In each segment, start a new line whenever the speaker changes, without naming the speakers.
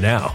now.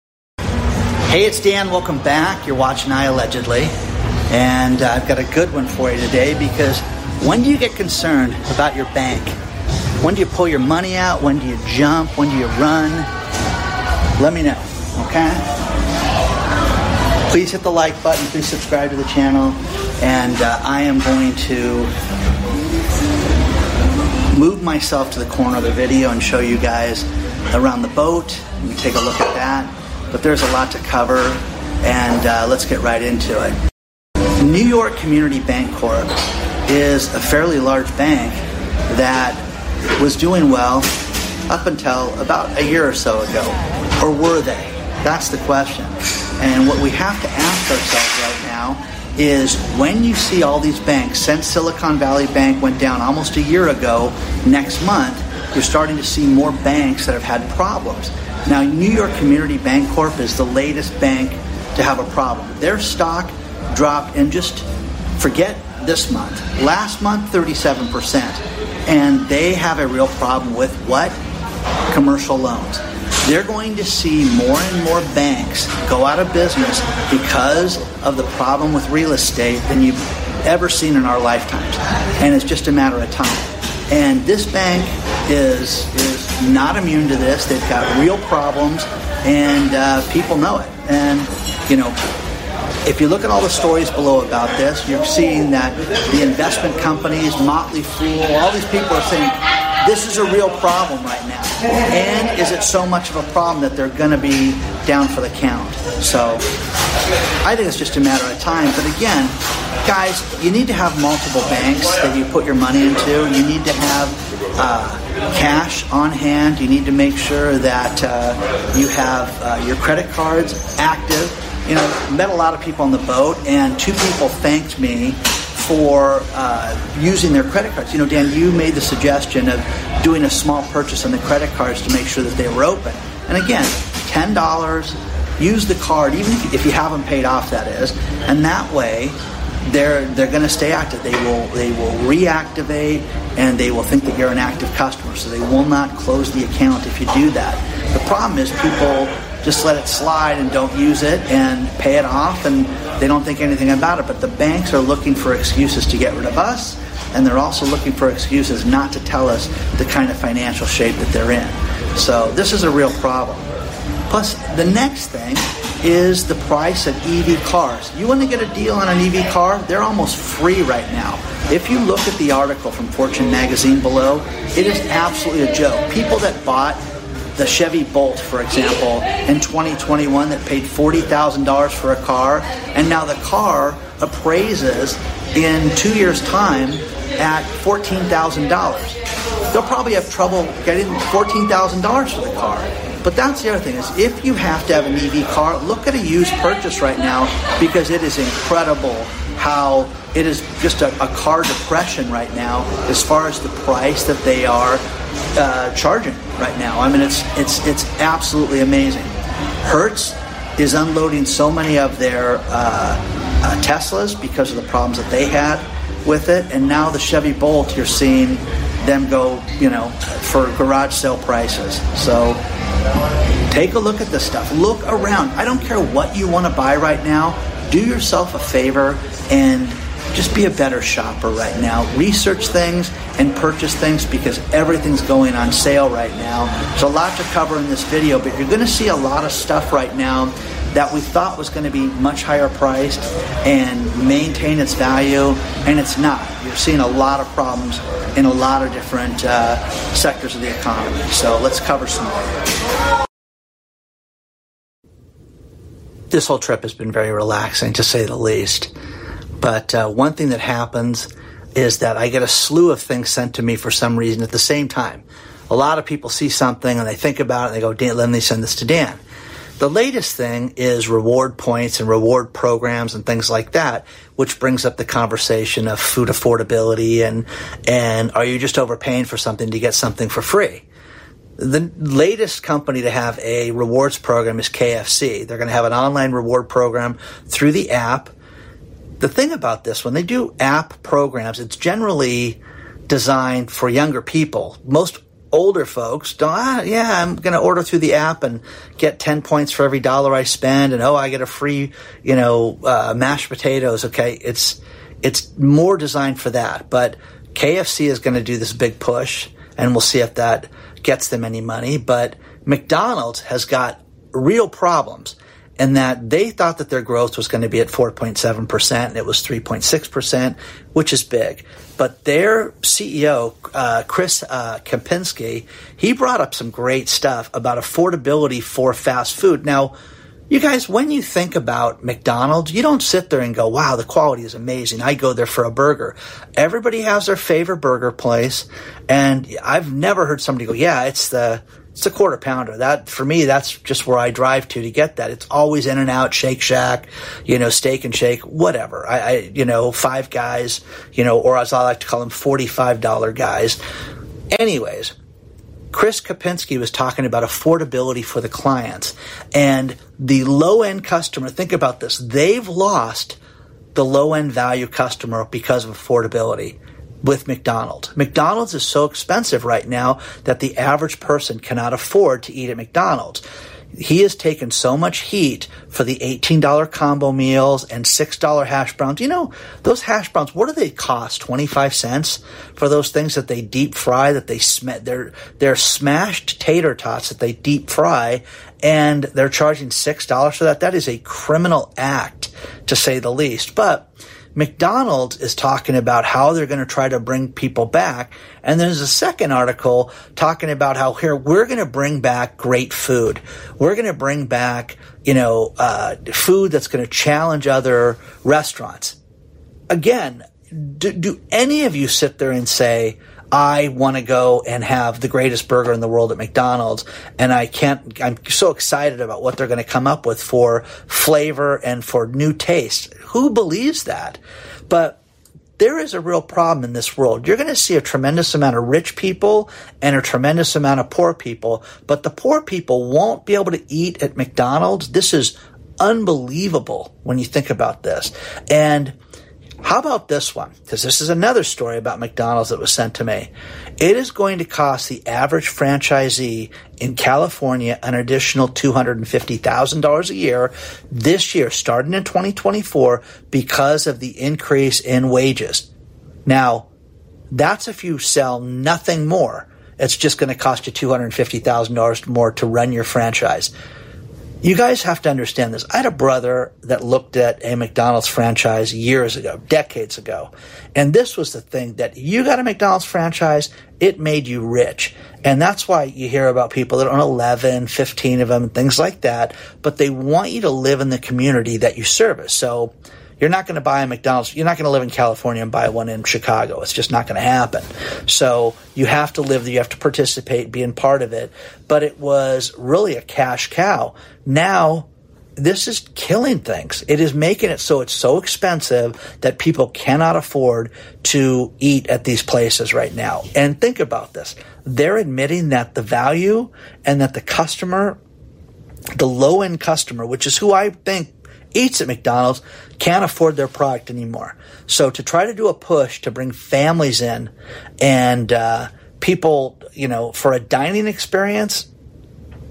Hey, it's Dan. Welcome back. You're watching iAllegedly. And uh, I've got a good one for you today because when do you get concerned about your bank? When do you pull your money out? When do you jump? When do you run? Let me know, okay? Please hit the like button. Please subscribe to the channel. And uh, I am going to move myself to the corner of the video and show you guys around the boat. You take a look at that. But there's a lot to cover, and uh, let's get right into it. New York Community Bancorp is a fairly large bank that was doing well up until about a year or so ago. Or were they? That's the question. And what we have to ask ourselves right now is when you see all these banks, since Silicon Valley Bank went down almost a year ago, next month, you're starting to see more banks that have had problems. Now, New York Community Bancorp is the latest bank to have a problem. Their stock dropped and just forget this month. Last month, 37%. And they have a real problem with what? Commercial loans. They're going to see more and more banks go out of business because of the problem with real estate than you've ever seen in our lifetimes. And it's just a matter of time. And this bank is, is not immune to this. They've got real problems, and uh, people know it. And, you know, if you look at all the stories below about this, you're seeing that the investment companies, Motley Fool, all these people are saying this is a real problem right now. And is it so much of a problem that they're going to be down for the count? So I think it's just a matter of time. But again, guys, you need to have multiple banks that you put your money into. You need to have uh, cash on hand. You need to make sure that uh, you have uh, your credit cards active you know, met a lot of people on the boat, and two people thanked me for uh, using their credit cards. You know, Dan, you made the suggestion of doing a small purchase on the credit cards to make sure that they were open. And again, ten dollars. Use the card, even if you haven't paid off. That is, and that way, they're they're going to stay active. They will they will reactivate, and they will think that you're an active customer. So they will not close the account if you do that. The problem is people just let it slide and don't use it and pay it off and they don't think anything about it. But the banks are looking for excuses to get rid of us and they're also looking for excuses not to tell us the kind of financial shape that they're in. So this is a real problem. Plus, the next thing is the price of EV cars. You want to get a deal on an EV car? They're almost free right now. If you look at the article from Fortune magazine below, it is absolutely a joke. People that bought the Chevy Bolt, for example, in 2021 that paid $40,000 for a car, and now the car appraises in two years' time at $14,000. They'll probably have trouble getting $14,000 for the car. But that's the other thing is if you have to have an EV car, look at a used purchase right now because it is incredible how it is just a, a car depression right now as far as the price that they are uh, charging right now. I mean, it's it's it's absolutely amazing. Hertz is unloading so many of their uh, uh, Teslas because of the problems that they had with it, and now the Chevy Bolt, you're seeing them go, you know, for garage sale prices. So take a look at this stuff. Look around. I don't care what you want to buy right now. Do yourself a favor and just be a better shopper right now. Research things and purchase things because everything's going on sale right now. There's a lot to cover in this video, but you're going to see a lot of stuff right now that we thought was going to be much higher priced and maintain its value, and it's not. You're seeing a lot of problems in a lot of different uh, sectors of the economy. So let's cover some more. This whole trip has been very relaxing, to say the least. But uh, one thing that happens is that I get a slew of things sent to me for some reason at the same time. A lot of people see something and they think about it and they go, Dan, let me send this to Dan. The latest thing is reward points and reward programs and things like that, which brings up the conversation of food affordability and and are you just overpaying for something to get something for free? The latest company to have a rewards program is KFC. They're going to have an online reward program through the app. The thing about this, when they do app programs, it's generally designed for younger people. Most older folks don't, ah, yeah, I'm going to order through the app and get 10 points for every dollar I spend. And oh, I get a free, you know, uh, mashed potatoes. Okay. It's, it's more designed for that. But KFC is going to do this big push and we'll see if that gets them any money. But McDonald's has got real problems in that they thought that their growth was going to be at 4.7% and it was 3.6%, which is big. But their CEO, uh, Chris uh, Kempczinski, he brought up some great stuff about affordability for fast food. Now, you guys, when you think about McDonald's, you don't sit there and go, wow, the quality is amazing. I go there for a burger. Everybody has their favorite burger place. And I've never heard somebody go, yeah, it's the, it's a quarter pounder. That for me, that's just where I drive to to get that. It's always in and out, Shake Shack, you know, Steak and Shake, whatever. I, I you know, five guys, you know, or as I like to call them, forty-five dollar guys. Anyways, Chris Kempczinski was talking about affordability for the clients and the low end customer. Think about this. They've lost the low end value customer because of affordability with McDonald's. McDonald's is so expensive right now that the average person cannot afford to eat at McDonald's he has taken so much heat for the $18 combo meals and $6 hash browns. You know, those hash browns, what do they cost? 25 cents for those things that they deep fry, that they sm- they're, they're smashed tater tots that they deep fry and they're charging $6 for that. That is a criminal act to say the least. But McDonald's is talking about how they're going to try to bring people back. And there's a second article talking about how here we're going to bring back great food. We're going to bring back, you know, uh, food that's going to challenge other restaurants. Again, do, do any of you sit there and say, I want to go and have the greatest burger in the world at McDonald's. And I can't, I'm so excited about what they're going to come up with for flavor and for new taste. Who believes that? But there is a real problem in this world. You're going to see a tremendous amount of rich people and a tremendous amount of poor people, but the poor people won't be able to eat at McDonald's. This is unbelievable when you think about this. And how about this one? Because this is another story about McDonald's that was sent to me. It is going to cost the average franchisee in California an additional $250,000 a year this year, starting in 2024, because of the increase in wages. Now, that's if you sell nothing more. It's just going to cost you $250,000 more to run your franchise. You guys have to understand this. I had a brother that looked at a McDonald's franchise years ago, decades ago. And this was the thing that you got a McDonald's franchise, it made you rich. And that's why you hear about people that own 11, 15 of them, things like that. But they want you to live in the community that you service. So, you're not going to buy a McDonald's. You're not going to live in California and buy one in Chicago. It's just not going to happen. So you have to live there. You have to participate, being part of it. But it was really a cash cow. Now, this is killing things. It is making it so it's so expensive that people cannot afford to eat at these places right now. And think about this. They're admitting that the value and that the customer, the low end customer, which is who I think eats at McDonald's can't afford their product anymore. So to try to do a push to bring families in and uh, people, you know, for a dining experience,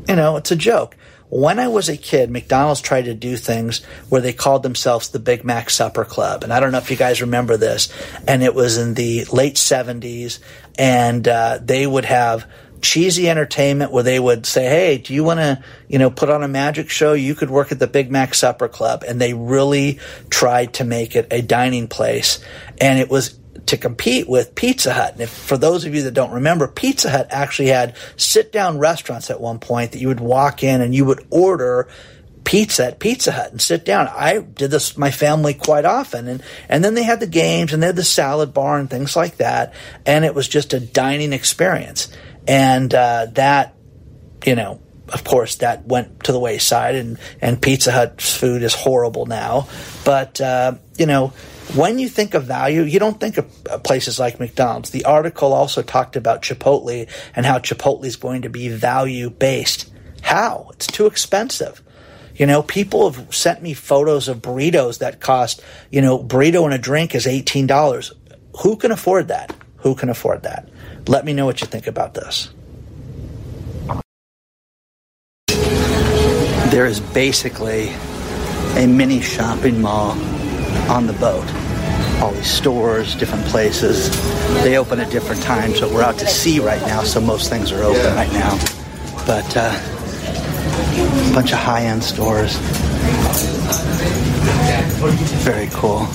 you know, it's a joke. When I was a kid, McDonald's tried to do things where they called themselves the Big Mac Supper Club. And I don't know if you guys remember this. And it was in the late 70s. And uh, they would have cheesy entertainment where they would say, Hey, do you want to, you know, put on a magic show? You could work at the Big Mac Supper Club. And they really tried to make it a dining place. And it was to compete with Pizza Hut. And if, for those of you that don't remember, Pizza Hut actually had sit down restaurants at one point that you would walk in and you would order pizza at Pizza Hut and sit down. I did this my family quite often. And, and then they had the games and they had the salad bar and things like that. And it was just a dining experience. And uh, that, you know, of course, that went to the wayside, and, and Pizza Hut's food is horrible now. But, uh, you know, when you think of value, you don't think of places like McDonald's. The article also talked about Chipotle and how Chipotle is going to be value based. How? It's too expensive. You know, people have sent me photos of burritos that cost, you know, burrito and a drink is $18. Who can afford that? Who can afford that? Let me know what you think about this. There is basically a mini shopping mall on the boat. All these stores, different places. They open at different times, but we're out to sea right now, so most things are open right now. But uh, a bunch of high-end stores. Very cool.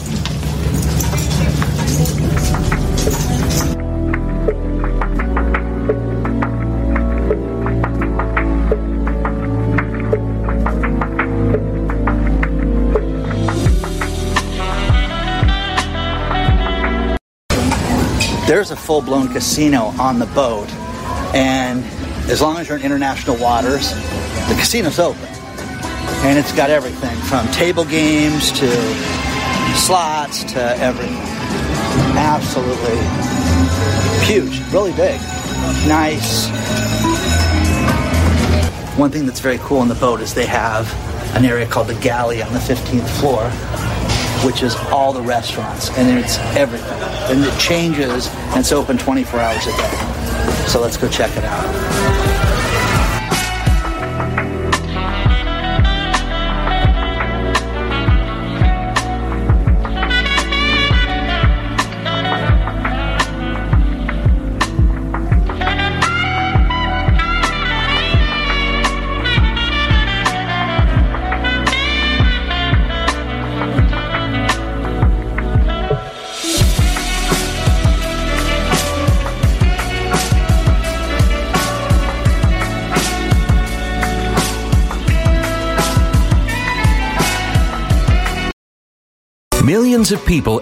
Full blown casino on the boat, and as long as you're in international waters, the casino's open. And it's got everything from table games to slots to everything. Absolutely huge, really big, nice. One thing that's very cool on the boat is they have an area called the galley on the 15th floor which is all the restaurants, and it's everything. And it changes, and it's open 24 hours a day. So let's go check it out.
Millions of people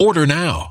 Order now.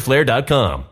fighterflare.com.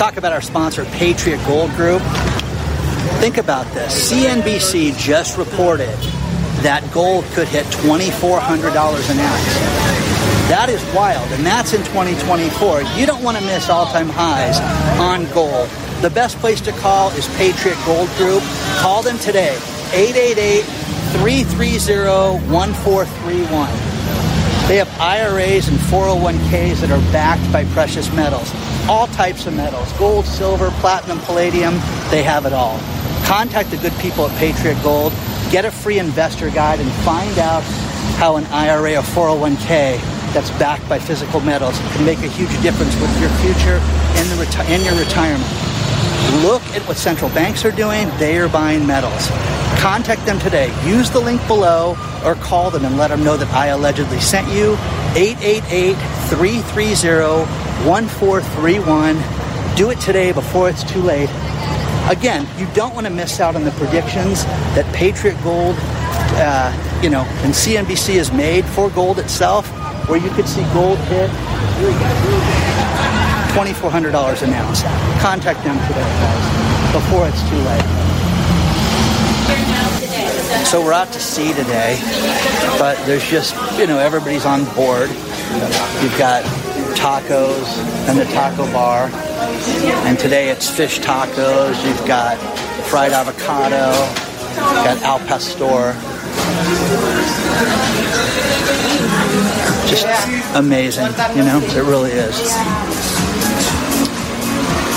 Talk about our sponsor, Patriot Gold Group. Think about this. CNBC just reported that gold could hit $2,400 an ounce. That is wild, and that's in 2024. You don't want to miss all time highs on gold. The best place to call is Patriot Gold Group. Call them today, 888 330 1431. They have IRAs and 401ks that are backed by precious metals. All types of metals gold, silver, platinum, palladium, they have it all. Contact the good people at Patriot Gold, get a free investor guide, and find out how an IRA or 401k that's backed by physical metals can make a huge difference with your future and reti- your retirement. Look at what central banks are doing. They are buying metals. Contact them today. Use the link below or call them and let them know that I allegedly sent you. 888 330 1431. Do it today before it's too late. Again, you don't want to miss out on the predictions that Patriot Gold, uh, you know, and CNBC has made for gold itself, where you could see gold hit $2,400 an ounce. Contact them today, guys, before it's too late. So we're out to sea today, but there's just, you know, everybody's on board. You've got tacos and the taco bar, and today it's fish tacos. You've got fried avocado, you've got al pastor. Just amazing, you know, it really is.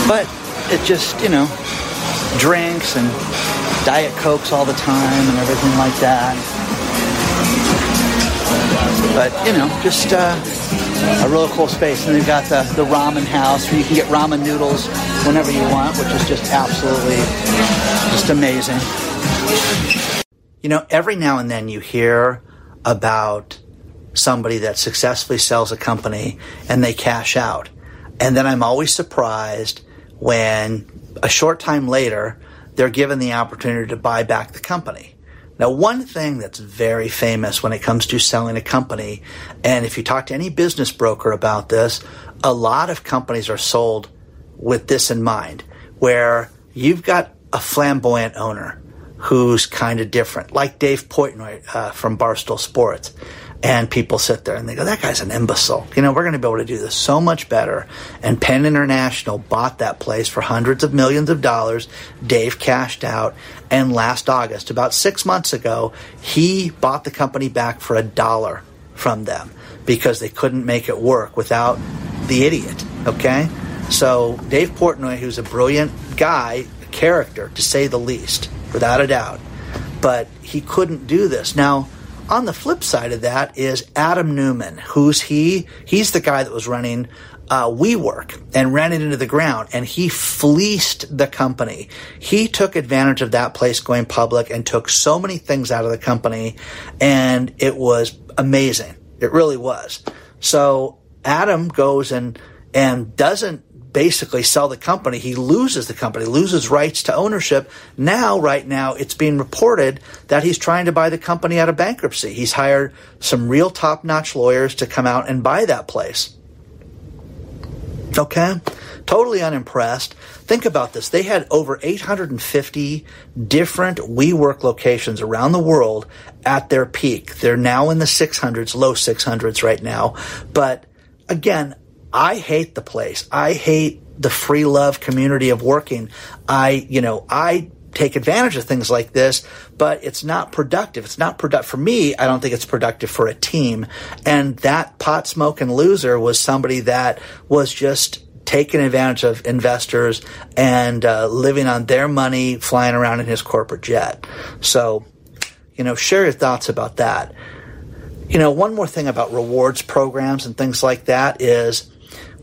But it just, you know, drinks and Diet Cokes all the time and everything like that. But, you know, just uh, a real cool space. And they've got the, the ramen house where you can get ramen noodles whenever you want, which is just absolutely just amazing. You know, every now and then you hear about somebody that successfully sells a company and they cash out. And then I'm always surprised when a short time later, they're given the opportunity to buy back the company. Now, one thing that's very famous when it comes to selling a company, and if you talk to any business broker about this, a lot of companies are sold with this in mind, where you've got a flamboyant owner who's kind of different, like Dave Portnoy uh, from Barstool Sports. And people sit there and they go, that guy's an imbecile. You know, we're going to be able to do this so much better. And Penn International bought that place for hundreds of millions of dollars. Dave cashed out. And last August, about six months ago, he bought the company back for a dollar from them because they couldn't make it work without the idiot. Okay? So Dave Portnoy, who's a brilliant guy, character to say the least, without a doubt, but he couldn't do this. Now, on the flip side of that is Adam Neumann. Who's he? He's the guy that was running uh, WeWork and ran it into the ground, and he fleeced the company. He took advantage of that place going public and took so many things out of the company, and it was amazing. It really was. So Adam goes and and doesn't basically sell the company. He loses the company, loses rights to ownership. Now, right now, it's being reported that he's trying to buy the company out of bankruptcy. He's hired some real top notch lawyers to come out and buy that place. Okay? Totally unimpressed. Think about this. They had over 850 different WeWork locations around the world at their peak. They're now in the 600s, low 600s right now. But again, I hate the place. I hate the free love community of working. I, you know, I take advantage of things like this, but it's not productive. It's not productive for me. I don't think it's productive for a team. And that pot smoking loser was somebody that was just taking advantage of investors and uh, living on their money, flying around in his corporate jet. So, you know, share your thoughts about that. You know, one more thing about rewards programs and things like that is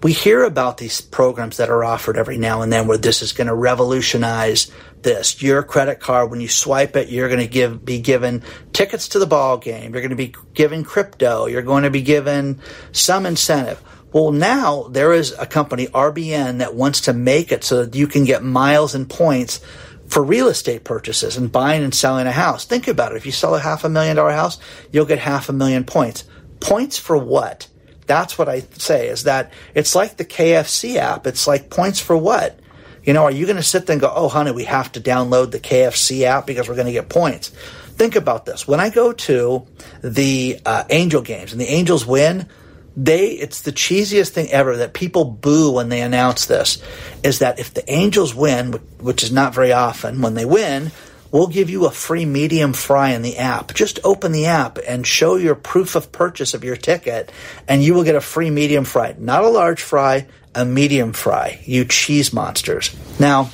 we hear about these programs that are offered every now and then where this is going to revolutionize this. Your credit card, when you swipe it, you're going to give, be given tickets to the ball game. You're going to be given crypto. You're going to be given some incentive. Well, now there is a company, RBN, that wants to make it so that you can get miles and points for real estate purchases and buying and selling a house. Think about it. If you sell a half a million dollar house, you'll get half a million points. Points for what? That's what I say is that it's like the KFC app. It's like points for what? You know, are you going to sit there and go, oh, honey, we have to download the KFC app because we're going to get points? Think about this. When I go to the uh, Angel games and the Angels win, they it's the cheesiest thing ever that people boo when they announce this is that if the Angels win, which is not very often, when they win, we'll give you a free medium fry in the app. Just open the app and show your proof of purchase of your ticket, and you will get a free medium fry. Not a large fry, a medium fry. You cheese monsters. Now,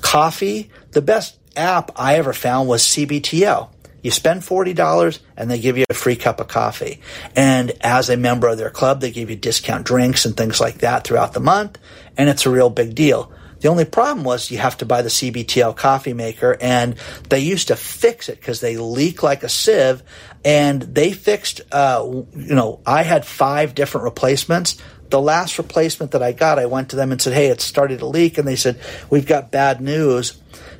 coffee, the best app I ever found was CBTL. You spend $40 and they give you a free cup of coffee. And as a member of their club, they give you discount drinks and things like that throughout the month. And it's a real big deal. The only problem was you have to buy the CBTL coffee maker, and they used to fix it because they leak like a sieve. And they fixed, uh, you know, I had five different replacements. The last replacement that I got, I went to them and said, "Hey, it's started to leak," and they said, "We've got bad news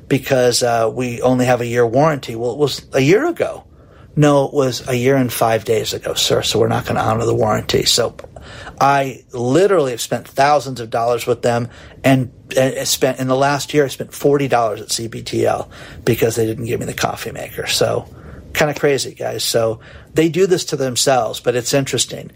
because uh, we only have a year warranty." Well, it was a year ago. No, it was a year and five days ago, sir. So we're not going to honor the warranty. So I literally have spent thousands of dollars with them and, and spent in the last year I spent forty dollars at CBTL because they didn't give me the coffee maker. So kind of crazy, guys. So they do this to themselves, but it's interesting.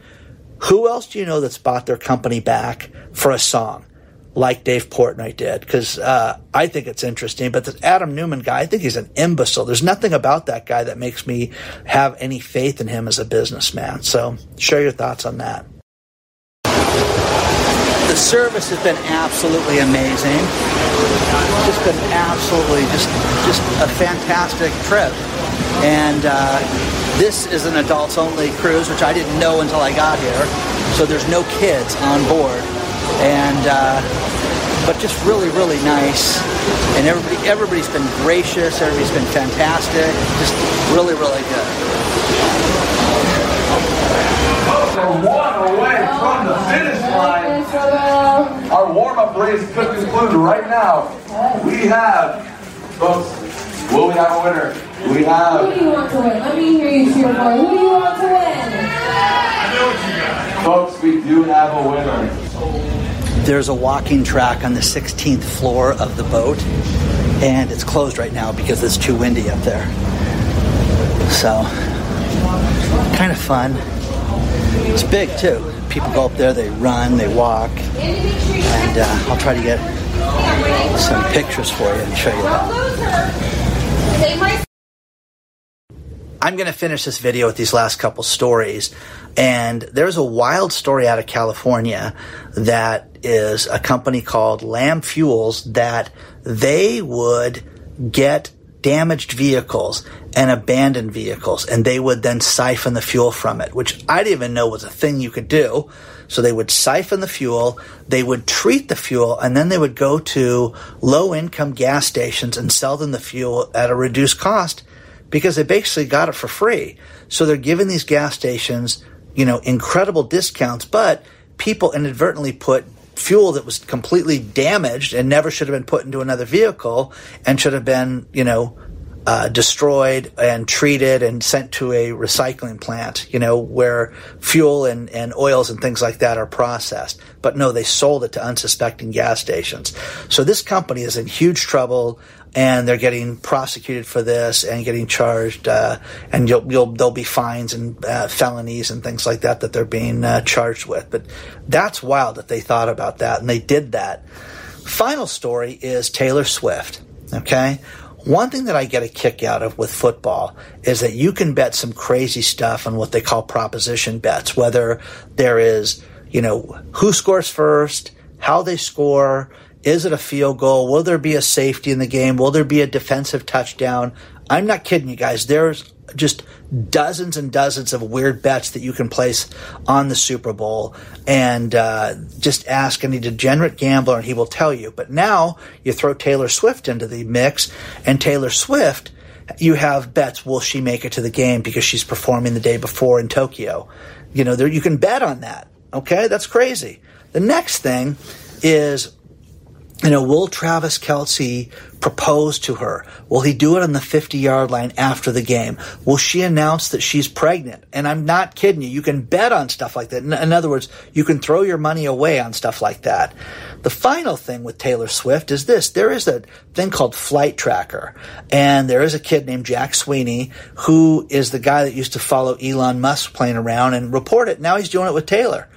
Who else do you know that's bought their company back for a song? Like Dave Portnoy did, because uh, I think it's interesting. But the Adam Neumann guy, I think he's an imbecile. There's nothing about that guy that makes me have any faith in him as a businessman. So, share your thoughts on that the service has been absolutely amazing. Just been absolutely just just a fantastic trip. And uh, this is an adults only cruise, which I didn't know until I got here. So there's no kids on board, and uh, but just really really nice. And everybody everybody's been gracious. Everybody's been fantastic. Just really really good.
One away from the finish line. Our warm-up race could conclude right now. We have, folks, will we have a winner? We have...
Who do you want to win? Let me hear you cheer for. Who do you want to win?
Folks, we do have a winner.
There's a walking track on the 16th floor of the boat, and it's closed right now because it's too windy up there. So, kind of fun. It's big too people go up there, they run, they walk, and uh, I'll try to get some pictures for you and show you that. I'm going to finish this video with these last couple stories. And there's a wild story out of California that is a company called Lamb Fuels that they would get damaged vehicles and abandoned vehicles, and they would then siphon the fuel from it, which I didn't even know was a thing you could do. So they would siphon the fuel, they would treat the fuel, and then they would go to low income gas stations and sell them the fuel at a reduced cost because they basically got it for free. So they're giving these gas stations, you know, incredible discounts, but people inadvertently put fuel that was completely damaged and never should have been put into another vehicle and should have been, you know, uh, destroyed and treated and sent to a recycling plant, you know, where fuel and, and oils and things like that are processed. But no, they sold it to unsuspecting gas stations. So this company is in huge trouble and they're getting prosecuted for this and getting charged, uh, and you'll, you'll, there'll be fines and uh, felonies and things like that that they're being uh, charged with. But that's wild that they thought about that and they did that. Final story is Taylor Swift. Okay. One thing that I get a kick out of with football is that you can bet some crazy stuff on what they call proposition bets, whether there is, you know, who scores first, how they score. Is it a field goal? Will there be a safety in the game? Will there be a defensive touchdown? I'm not kidding you guys. There's just dozens and dozens of weird bets that you can place on the Super Bowl and uh, just ask any degenerate gambler and he will tell you. But now you throw Taylor Swift into the mix and Taylor Swift, you have bets will she make it to the game because she's performing the day before in Tokyo. You know, there you can bet on that. Okay, that's crazy. The next thing is you know, will Travis Kelce propose to her? Will he do it on the 50 yard line after the game? Will she announce that she's pregnant? And I'm not kidding you. You can bet on stuff like that. In, in other words, you can throw your money away on stuff like that. The final thing with Taylor Swift is this. There is a thing called Flight Tracker. And there is a kid named Jack Sweeney who is the guy that used to follow Elon Musk playing around and report it. Now he's doing it with Taylor.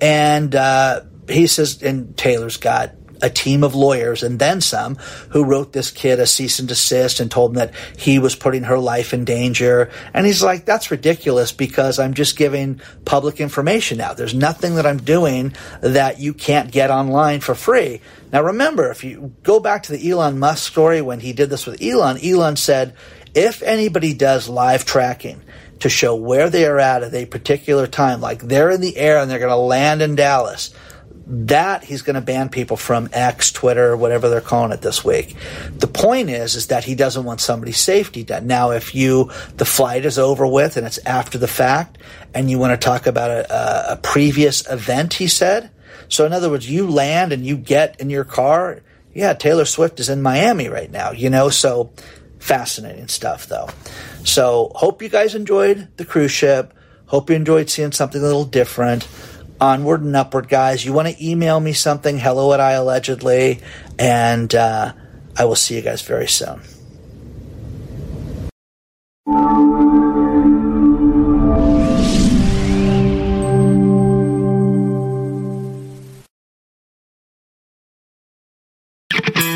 And, uh, he says, and Taylor's got a team of lawyers and then some who wrote this kid a cease and desist and told him that he was putting her life in danger. And he's like, that's ridiculous because I'm just giving public information out. There's nothing that I'm doing that you can't get online for free. Now remember, if you go back to the Elon Musk story when he did this with Elon, Elon said, if anybody does live tracking, to show where they are at at a particular time, like they're in the air and they're going to land in Dallas that he's going to ban people from X, Twitter, whatever they're calling it this week. The point is, is that he doesn't want somebody's safety done. Now, if you, the flight is over with and it's after the fact and you want to talk about a, a previous event, he said. So in other words, you land and you get in your car. Yeah, Taylor Swift is in Miami right now, you know, so fascinating stuff though. So hope you guys enjoyed the cruise ship. Hope you enjoyed seeing something a little different onward and upward, guys. You want to email me something, hello at iAllegedly, and uh, I will see you guys very soon.